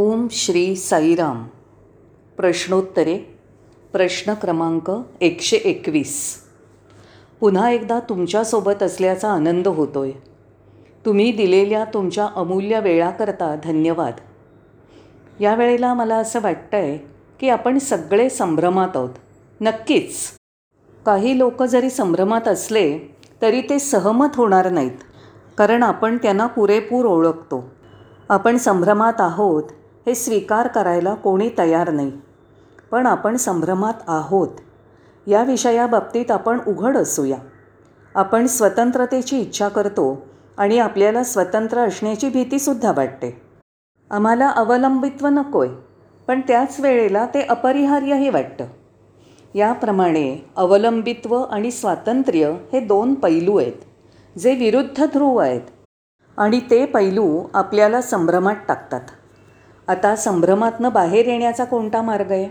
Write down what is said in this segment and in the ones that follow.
ओम श्री साईराम. प्रश्नोत्तरे प्रश्न क्रमांक एकशे एकवीस. पुन्हा एकदा तुमच्यासोबत असल्याचा आनंद होतोय. तुम्ही दिलेल्या तुमच्या अमूल्य वेळाकरता धन्यवाद. या वेळेला मला असं वाटतं आहे की आपण सगळे संभ्रमात आहोत. नक्कीच. काही लोक जरी संभ्रमात असले तरी ते सहमत होणार नाहीत. कारण आपण त्यांना पुरेपूर ओळखतो. आपण संभ्रमात आहोत हे स्वीकार करायला कोणी तयार नाही. पण आपण संभ्रमात आहोत. या विषयाबाबतीत आपण उघड असूया. आपण स्वतंत्रतेची इच्छा करतो आणि आपल्याला स्वतंत्र असण्याची भीतीसुद्धा वाटते. आम्हाला अवलंबित्व नको आहे पण त्याच वेळेला ते अपरिहार्यही वाटतं. याप्रमाणे अवलंबित्व आणि स्वातंत्र्य हे दोन पैलू आहेत जे विरुद्ध ध्रुव आहेत. आणि ते पैलू आपल्याला संभ्रमात टाकतात. आता संभ्रमातनं बाहेर येण्याचा कोणता मार्ग आहे?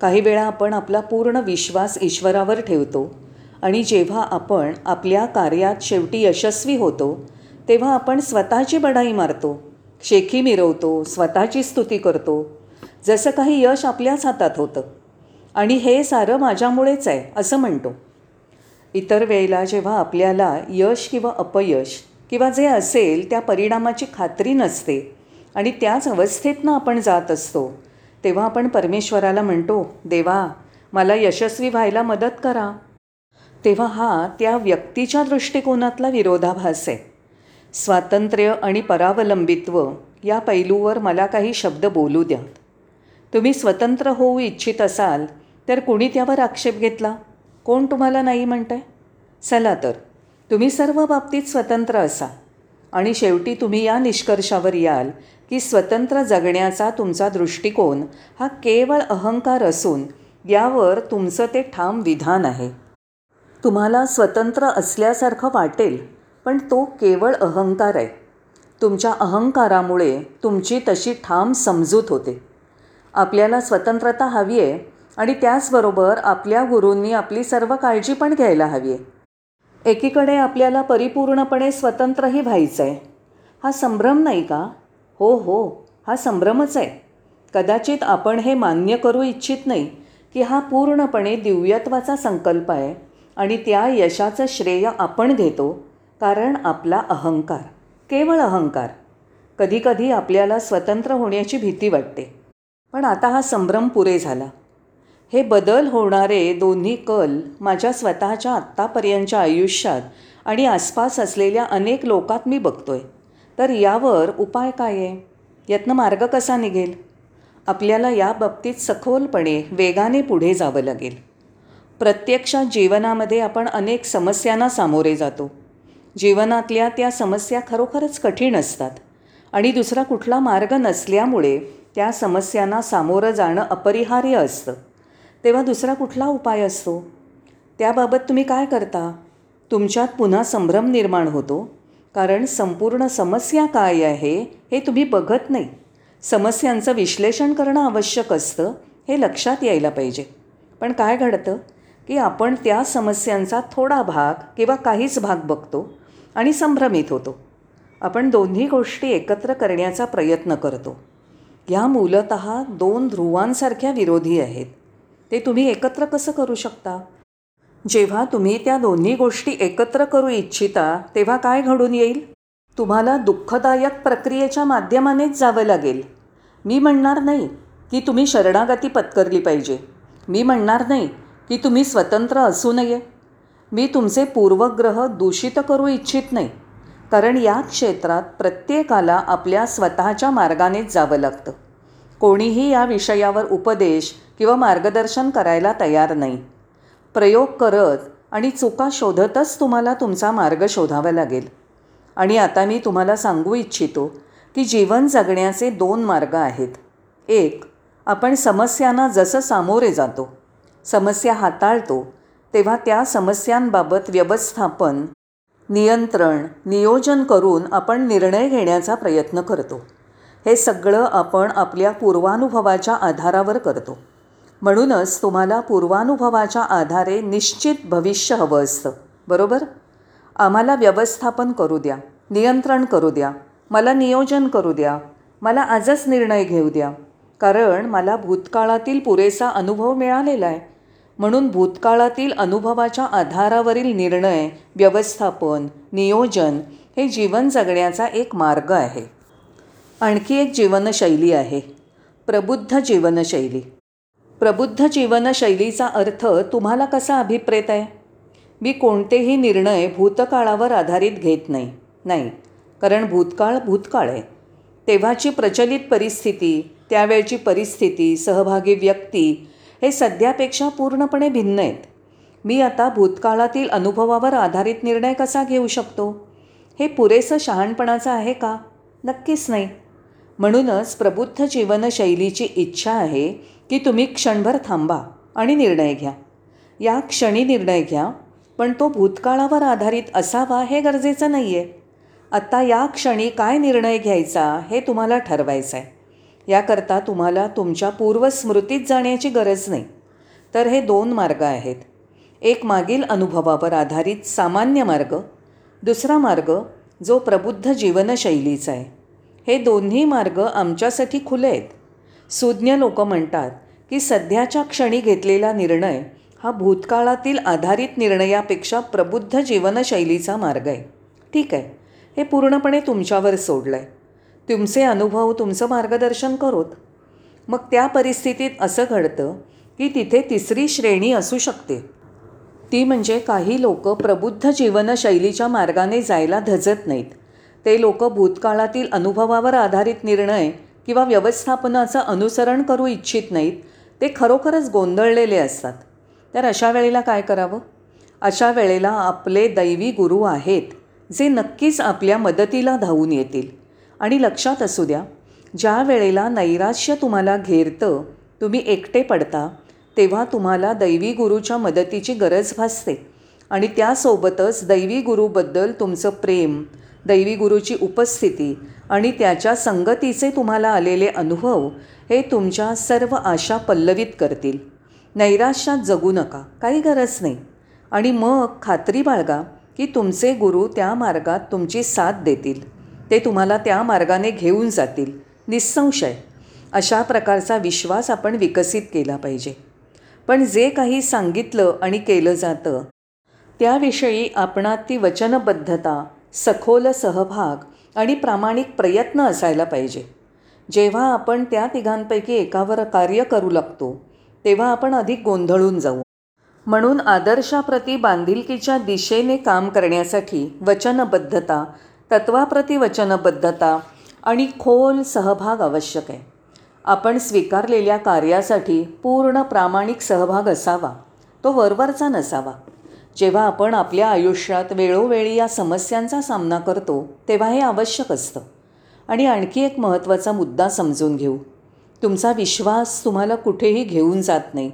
काही वेळा आपण आपला पूर्ण विश्वास ईश्वरावर ठेवतो आणि जेव्हा आपण आपल्या कार्यात शेवटी यशस्वी होतो तेव्हा आपण स्वतःची बढाई मारतो शेखी मिरवतो स्वतःची स्तुती करतो जसं काही यश आपल्याच हातात होतं. आणि हे सारं माझ्यामुळेच आहे असं म्हणतो. इतर वेळेला जेव्हा आपल्याला यश किंवा अपयश किंवा जे असेल त्या परिणामाची खात्री नसते आणि त्याच अवस्थेतनं आपण जात असतो. तेव्हा आपण परमेश्वराला म्हणतो देवा मला यशस्वी व्हायला मदत करा. तेव्हा हा त्या व्यक्तीच्या दृष्टिकोनातला विरोधाभास आहे. स्वातंत्र्य आणि परावलंबित्व या पैलूवर मला काही शब्द बोलू द्या. तुम्ही स्वतंत्र होऊ इच्छित असाल तर कुणी त्यावर आक्षेप घेतला? कोण तुम्हाला नाही म्हणत आहे चला तर तुम्ही सर्व बाबतीत स्वतंत्र असा. आणि शेवटी तुम्ही या निष्कर्षावर याल की स्वतंत्र जगण्याचा तुमचा दृष्टिकोन हा केवळ अहंकार असून यावर तुमचं ते ठाम विधान आहे. तुम्हाला स्वतंत्र असल्यासारखं वाटेल पण तो केवळ अहंकार आहे. तुमच्या अहंकारामुळे तुमची तशी ठाम समजूत होते. आपल्याला स्वतंत्रता हवी आहे आणि त्याचबरोबर आपल्या गुरूंनी आपली सर्व काळजी पण घ्यायला हवी आहे एकीकडे आपल्याला परिपूर्णपणे स्वतंत्रही व्हायचं आहे हा संभ्रम नाही का? हो हो हा संभ्रमच आहे. कदाचित आपण हे मान्य करू इच्छित नाही की हा पूर्णपणे दिव्यत्वाचा संकल्प आहे आणि त्या यशाचं श्रेय आपण घेतो कारण आपला अहंकार केवळ अहंकार कधीकधी आपल्याला स्वतंत्र होण्याची भीती वाटते. पण आता हा संभ्रम पुरे झाला. हे बदल होणारे दोन्ही कल माझ्या स्वतःच्या आत्तापर्यंतच्या आयुष्यात आणि आसपास असलेल्या अनेक लोकात मी बघतो आहे तर यावर उपाय काय आहे? यातनं मार्ग कसा निघेल? आपल्याला या बाबतीत सखोलपणे वेगाने पुढे जावं लागेल. प्रत्यक्षात जीवनामध्ये आपण अनेक समस्यांना सामोरे जातो. जीवनातल्या त्या समस्या खरोखरच कठीण असतात आणि दुसरा कुठला मार्ग नसल्यामुळे त्या समस्यांना सामोरं जाणं अपरिहार्य असतं. तेव्हा दुसरा कुठला उपाय असतो? त्याबाबत तुम्ही काय करता? तुमच्यात पुन्हा संभ्रम निर्माण होतो. कारण संपूर्ण समस्या काय आहे हे तुम्ही बघत नाही. समस्यांचं विश्लेषण करणं आवश्यक असतं हे लक्षात यायला पाहिजे. पण काय घडतं? की आपण त्या समस्यांचा थोडा भाग किंवा काहीच भाग बघतो आणि संभ्रमित होतो. आपण दोन्ही गोष्टी एकत्र करण्याचा प्रयत्न करतो. ह्या मूलत दोन ध्रुवांसारख्या विरोधी आहेत. ते तुम्ही एकत्र कसं करू शकता? जेव्हा तुम्ही त्या दोन्ही गोष्टी एकत्र करू इच्छिता तेव्हा काय घडून येईल? तुम्हाला दुःखदायक प्रक्रियेच्या माध्यमानेच जावं लागेल. मी म्हणणार नाही की तुम्ही शरणागती पत्करली पाहिजे. मी म्हणणार नाही की तुम्ही स्वतंत्र असू नये. मी तुमचे पूर्वग्रह दूषित करू इच्छित नाही. कारण या क्षेत्रात प्रत्येकाला आपल्या स्वतःच्या मार्गानेच जावं लागतं. कोणीही या विषयावर उपदेश किंवा मार्गदर्शन करायला तयार नाही. प्रयोग करत आणि चुका शोधतच तुम्हाला तुमचा मार्ग शोधावा लागेल. आणि आता मी तुम्हाला सांगू इच्छितो की जीवन जगण्याचे दोन मार्ग आहेत. एक आपण समस्यांना जसं सामोरे जातो समस्या हाताळतो तेव्हा त्या समस्यांबाबत व्यवस्थापन नियंत्रण नियोजन करून आपण निर्णय घेण्याचा प्रयत्न करतो. हे सगळं आपण आपल्या पूर्वानुभवाच्या आधारावर करतो. म्हणूनच तुम्हाला पूर्वानुभवाच्या आधारे निश्चित भविष्य हवं असतं. बरोबर? आम्हाला व्यवस्थापन करू द्या नियंत्रण करू द्या मला नियोजन करू द्या मला आजच निर्णय घेऊ द्या. कारण मला भूतकाळातील पुरेसा अनुभव मिळालेला आहे. म्हणून भूतकाळातील अनुभवाच्या आधारावरील निर्णय व्यवस्थापन नियोजन हे जीवन जगण्याचा एक मार्ग आहे. आणखी एक जीवनशैली आहे. प्रबुद्ध जीवनशैली. प्रबुद्ध जीवनशैलीचा अर्थ तुम्हाला कसा अभिप्रेत आहे? मी कोणतेही निर्णय भूतकाळावर आधारित घेत नाही नाही. कारण भूतकाळ भूतकाळ आहे. तेव्हाची प्रचलित परिस्थिती त्यावेळची परिस्थिती सहभागी व्यक्ती हे सध्यापेक्षा पूर्णपणे भिन्न आहेत. मी आता भूतकाळातील अनुभवावर आधारित निर्णय कसा घेऊ शकतो? हे पुरेसं शहाणपणाचं आहे का? नक्कीच नाही. म्हणूनच प्रबुद्ध जीवनशैलीची इच्छा आहे की तुम्ही क्षणभर थांबा आणि निर्णय घ्या. या क्षणी निर्णय घ्या पण तो भूतकाळावर आधारित असावा हे गरजेचं नाही आहे आत्ता या क्षणी काय निर्णय घ्यायचा हे तुम्हाला ठरवायचं आहे याकरता तुम्हाला तुमच्या पूर्वस्मृतीत जाण्याची गरज नाही. तर हे दोन मार्ग आहेत. एक मागील अनुभवावर आधारित सामान्य मार्ग दुसरा मार्ग जो प्रबुद्ध जीवनशैलीचा आहे. हे दोन्ही मार्ग आमच्यासाठी खुले आहेत. सुज्ञ लोक म्हणतात की सध्याच्या क्षणी घेतलेला निर्णय हा भूतकाळातील आधारित निर्णयापेक्षा प्रबुद्ध जीवनशैलीचा मार्ग आहे. ठीक आहे. हे पूर्णपणे तुमच्यावर सोडलं आहे तुमचे अनुभव तुमचं मार्गदर्शन करोत. मग त्या परिस्थितीत असं घडतं की तिथे तिसरी श्रेणी असू शकते. ती म्हणजे काही लोक प्रबुद्ध जीवनशैलीच्या मार्गाने जायला धजत नाहीत. ते लोक भूतकाळातील अनुभवावर आधारित निर्णय किंवा व्यवस्थापनाचं अनुसरण करू इच्छित नाहीत ते खरोखरच गोंधळलेले असतात. तर अशा वेळेला काय करावं? अशा वेळेला आपले दैवी गुरु आहेत जे नक्कीच आपल्या मदतीला धावून येतील. आणि लक्षात असू द्या ज्या वेळेला नैराश्य तुम्हाला घेरतं तुम्ही एकटे पडता तेव्हा तुम्हाला दैवी गुरुच्या मदतीची गरज भासते. आणि त्यासोबतच दैवी गुरुबद्दल तुमचं प्रेम दैवी गुरुची उपस्थिती आणि त्याच्या संगतीचे तुम्हाला आलेले अनुभव हे तुमच्या सर्व आशा पल्लवित करतील. नैराश्यात जगू नका काही गरज नाही. आणि मग खात्री बाळगा की तुमचे गुरु त्या मार्गात तुमची साथ देतील. ते तुम्हाला त्या मार्गाने घेऊन जातील. निसंशय. अशा प्रकारचा विश्वास आपण विकसित केला पाहिजे. पण जे काही सांगितलं आणि केलं जातं त्याविषयी आपणात ती वचनबद्धता सखोल सहभाग आणि प्रामाणिक प्रयत्न असायला पाहिजे. जेव्हा आपण त्या तिघांपैकी एकावर कार्य करू लागतो तेव्हा आपण अधिक गोंधळून जाऊ. म्हणून आदर्शाप्रती बांधिलकीच्या दिशेने काम करण्यासाठी वचनबद्धता तत्वाप्रती वचनबद्धता आणि खोल सहभाग आवश्यक आहे. आपण स्वीकारलेल्या कार्यासाठी पूर्ण प्रामाणिक सहभाग असावा तो वरवरचा नसावा. जेव्हा आपण आपल्या आयुष्यात वेळोवेळी या समस्यांचा सामना करतो तेव्हा हे आवश्यक असतं. आणि आणखी एक महत्त्वाचा मुद्दा समजून घेऊ. तुमचा विश्वास तुम्हाला कुठेही घेऊन जात नाही.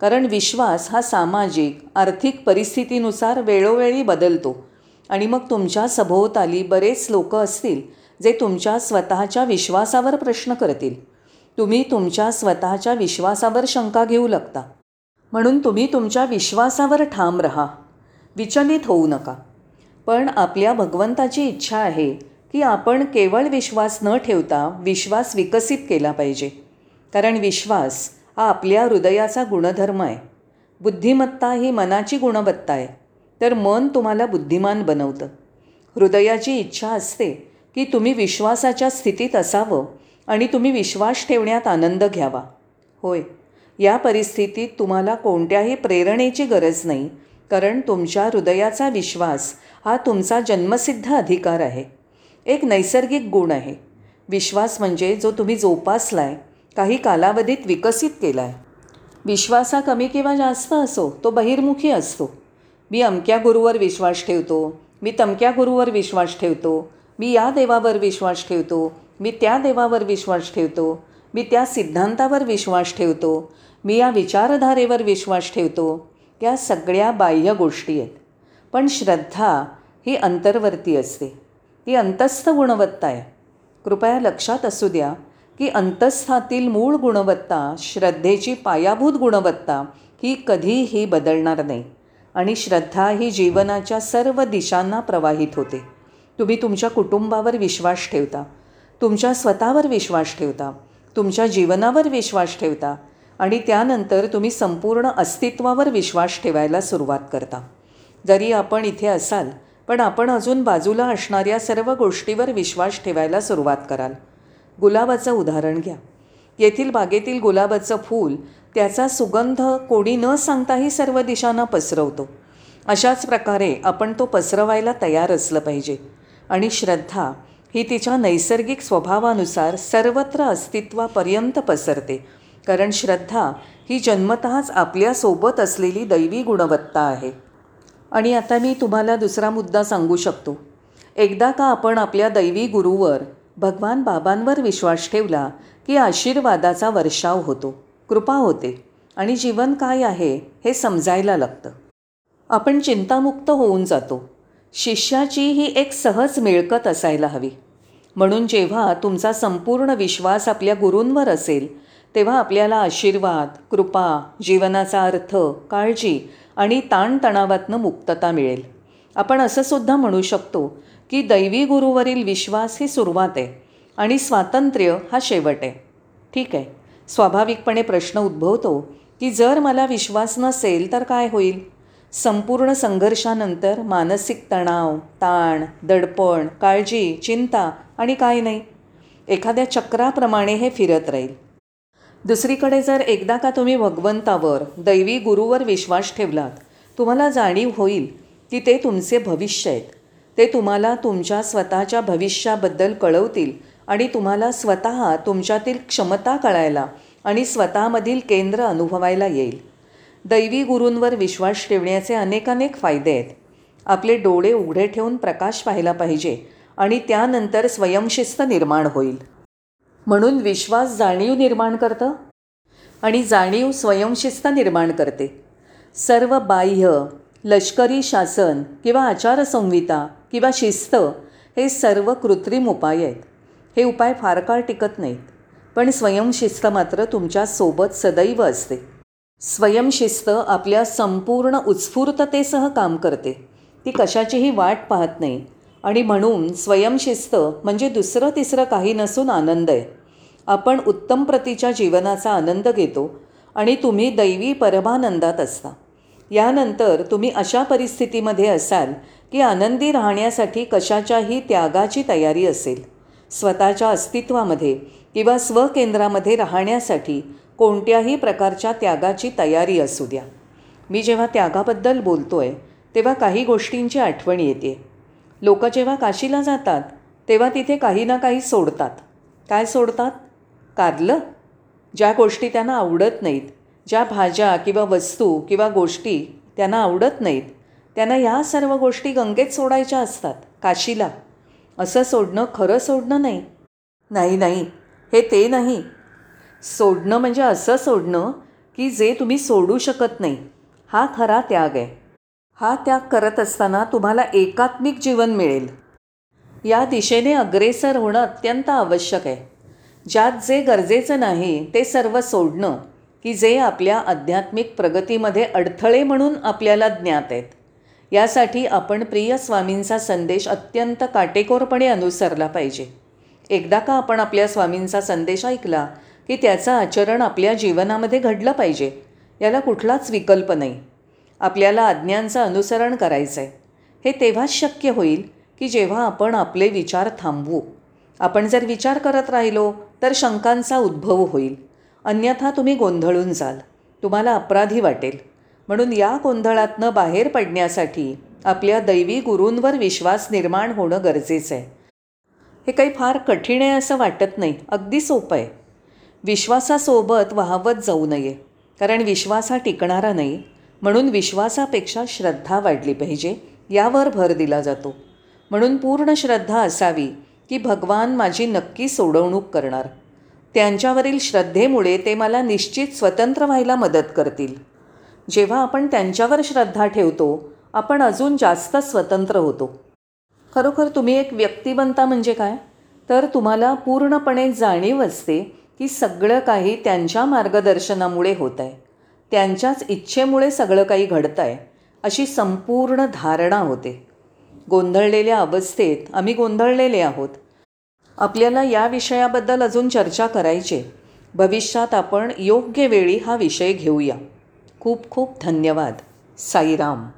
कारण विश्वास हा सामाजिक आर्थिक परिस्थितीनुसार वेळोवेळी बदलतो. आणि मग तुमच्या सभोवताली बरेच लोक असतील जे तुमच्या स्वतःच्या विश्वासावर प्रश्न करतील. तुम्ही तुमच्या स्वतःच्या विश्वासावर शंका घेऊ लागता. म्हणून तुम्ही तुमच्या विश्वासावर ठाम रहा. विचलित होऊ नका. पण आपल्या भगवंताची इच्छा आहे की आपण केवळ विश्वास न ठेवता विश्वास विकसित केला पाहिजे. कारण विश्वास हा आपल्या हृदयाचा गुणधर्म आहे. बुद्धिमत्ता ही मनाची गुणवत्ता आहे. तर मन तुम्हाला बुद्धिमान बनवतं. हृदयाची इच्छा असते की तुम्ही विश्वासाच्या स्थितीत असावं आणि तुम्ही विश्वास ठेवण्यात आनंद घ्यावा. होय. या परिस्थितीत तुम्हाला कोणत्याही प्रेरणेची गरज नाही कारण तुमच्या हृदयाचा विश्वास हा तुमचा जन्मसिद्ध अधिकार आहे. एक नैसर्गिक गुण आहे. विश्वास म्हणजे जो तुम्ही जोपासला आहे काही कालावधीत विकसित केला आहे विश्वास हा कमी किंवा जास्त असो तो बहिर्मुखी असतो. मी अमक्या गुरुवर विश्वास ठेवतो मी तमक्या गुरुवर विश्वास ठेवतो मी या देवावर विश्वास ठेवतो मी त्या देवावर विश्वास ठेवतो मी त्या सिद्धांतावर विश्वास ठेवतो मी या विचारधारेवर विश्वास ठेवतो. या सगळ्या बाह्य गोष्टी आहेत. पण श्रद्धा ही अंतर्वर्ती असते. ती अंतस्थ गुणवत्ता आहे. कृपया लक्षात असू द्या की अंतस्थातील मूळ गुणवत्ता श्रद्धेची पायाभूत गुणवत्ता ही कधीही बदलणार नाही. आणि श्रद्धा ही जीवनाच्या सर्व दिशांना प्रवाहित होते. तुम्ही तुमच्या कुटुंबावर विश्वास ठेवता. तुमच्या स्वतःवर विश्वास ठेवता. तुमच्या जीवनावर विश्वास ठेवता. आणि त्यानंतर तुम्ही संपूर्ण अस्तित्वावर विश्वास ठेवायला सुरुवात करता. जरी आपण इथे असाल पण आपण अजून बाजूला असणाऱ्या सर्व गोष्टीवर विश्वास ठेवायला सुरुवात कराल. गुलाबाचं उदाहरण घ्या. येथील बागेतील गुलाबाचं फूल त्याचा सुगंध कोणी न सांगताही सर्व दिशांना पसरवतो. अशाच प्रकारे आपण तो पसरवायला तयार असलं पाहिजे. आणि श्रद्धा ही तिच्या नैसर्गिक स्वभावानुसार सर्वत्र अस्तित्वापर्यंत पसरते. कारण श्रद्धा ही जन्मतःच आपल्यासोबत असलेली दैवी गुणवत्ता आहे. आणि आता मी तुम्हाला दुसरा मुद्दा सांगू शकतो. एकदा का आपण आपल्या दैवी गुरुवर भगवान बाबांवर विश्वास ठेवला की आशीर्वादाचा वर्षाव होतो कृपा होते आणि जीवन काय आहे हे समजायला लागतं. आपण चिंतामुक्त होऊन जातो. शिष्याची ही एक सहज मिळकत असायला हवी. म्हणून जेव्हा तुमचा संपूर्ण विश्वास आपल्या गुरूंवर असेल तेव्हा आपल्याला आशीर्वाद कृपा जीवनाचा अर्थ काळजी आणि ताणतणावातनं मुक्तता मिळेल. आपण असं सुद्धा म्हणू शकतो की दैवी गुरुवरील विश्वास ही सुरुवात आहे आणि स्वातंत्र्य हा शेवट आहे. ठीक आहे. स्वाभाविकपणे प्रश्न उद्भवतो की जर मला विश्वास नसेल तर काय होईल? संपूर्ण संघर्षानंतर मानसिक तणाव ताण दडपण काळजी चिंता आणि काय नाही? एखाद्या चक्राप्रमाणे हे फिरत राहील. दुसरीकडे जर एकदा का तुम्ही भगवंतावर दैवी गुरुवर विश्वास ठेवलात तुम्हाला जाणीव होईल की ते तुमचे भविष्य आहेत. ते तुम्हाला तुमच्या स्वतःच्या भविष्याबद्दल कळवतील आणि तुम्हाला स्वतः तुमच्यातील क्षमता कळायला आणि स्वतःमधील केंद्र अनुभवायला येईल. दैवी गुरूंवर विश्वास ठेवण्याचे अनेकानेक फायदे आहेत. आपले डोळे उघडे ठेवून प्रकाश पाहायला पाहिजे आणि त्यानंतर स्वयंशिस्त निर्माण होईल. म्हणून विश्वास जाणीव निर्माण करतं आणि जाणीव स्वयंशिस्त निर्माण करते. सर्व बाह्य लष्करी शासन किंवा आचारसंहिता किंवा शिस्त हे सर्व कृत्रिम उपाय आहेत. हे उपाय फार काळ टिकत नाहीत. पण स्वयंशिस्त मात्र तुमच्यासोबत सदैव असते. स्वयंशिस्त आपल्या संपूर्ण उत्स्फूर्ततेसह काम करते. ती कशाचीही वाट पाहत नाही. आणि म्हणून स्वयंशिस्त म्हणजे दुसरं तिसरं काही नसून आनंद आहे. आपण उत्तम प्रतीच्या जीवनाचा आनंद घेतो आणि तुम्ही दैवी परमानंदात असता. यानंतर तुम्ही अशा परिस्थितीमध्ये असाल की आनंदी राहण्यासाठी कशाच्याही त्यागाची तयारी असेल. स्वतःच्या अस्तित्वामध्ये किंवा स्वकेंद्रामध्ये राहण्यासाठी कोणत्याही प्रकारच्या त्यागाची तयारी असू द्या. मी जेव्हा त्यागाबद्दल बोलतो आहे तेव्हा काही गोष्टींची आठवण येते. लोक जेव्हा काशीला जातात तेव्हा तिथे काही ना काही सोडतात. काय सोडतात? कारलं. ज्या गोष्टी त्यांना आवडत नाहीत ज्या भाज्या किंवा वस्तू किंवा गोष्टी त्यांना आवडत नाहीत त्यांना ह्या सर्व गोष्टी गंगेत सोडायच्या असतात काशीला. असं सोडणं खरं सोडणं नाही. नाही नाही. हे ते नाही. सोडणं म्हणजे असं सोडणं की जे तुम्ही सोडू शकत नाही. हा खरा त्याग आहे. हा त्याग करत असताना तुम्हाला एकात्मिक जीवन मिळेल. या दिशेने अग्रेसर होणं अत्यंत आवश्यक आहे. ज्यात जे गरजेचं नाही ते सर्व सोडणं की जे आपल्या आध्यात्मिक प्रगतीमध्ये अडथळे म्हणून आपल्याला ज्ञात आहेत. यासाठी आपण प्रिय स्वामींचा संदेश अत्यंत काटेकोरपणे अनुसरला पाहिजे. एकदा का आपण आपल्या स्वामींचा संदेश ऐकला की त्याचं आचरण आपल्या जीवनामध्ये घडलं पाहिजे याला कुठलाच विकल्प नाही. आपल्याला आज्ञांचं अनुसरण करायचं आहे हे तेव्हाच शक्य होईल की जेव्हा आपण आपले विचार थांबवू. आपण जर विचार करत राहिलो तर शंकांचा उद्भव होईल. अन्यथा तुम्ही गोंधळून जाल. तुम्हाला अपराधी वाटेल. म्हणून या गोंधळातनं बाहेर पडण्यासाठी आपल्या दैवी गुरूंवर विश्वास निर्माण होणं गरजेचं आहे हे काही फार कठीण आहे असं वाटत नाही. अगदी सोपं आहे. विश्वासासोबत वाहवत जाऊ नये. कारण विश्वास हा टिकणारा नाही. म्हणून विश्वासापेक्षा श्रद्धा वाढली पाहिजे यावर भर दिला जातो. म्हणून पूर्ण श्रद्धा असावी की भगवान माझी नक्की सोडवणूक करणार. त्यांच्यावरील श्रद्धेमुळे ते मला निश्चित स्वतंत्र व्हायला मदत करतील. जेव्हा आपण त्यांच्यावर श्रद्धा ठेवतो आपण अजून जास्त स्वतंत्र होतो. खरोखर तुम्ही एक व्यक्ती बनता म्हणजे काय? तर तुम्हाला पूर्णपणे जाणीव असते की सगळं काही त्यांच्या मार्गदर्शनामुळे होत आहे त्यांच्याच इच्छेमुळे सगळं काही घडतं आहे अशी संपूर्ण धारणा होते. गोंधळलेल्या अवस्थेत आम्ही गोंधळलेले आहोत. आपल्याला या विषयाबद्दल अजून चर्चा करायची भविष्यात आपण योग्य वेळी हा विषय घेऊया. खूप खूप धन्यवाद. साईराम.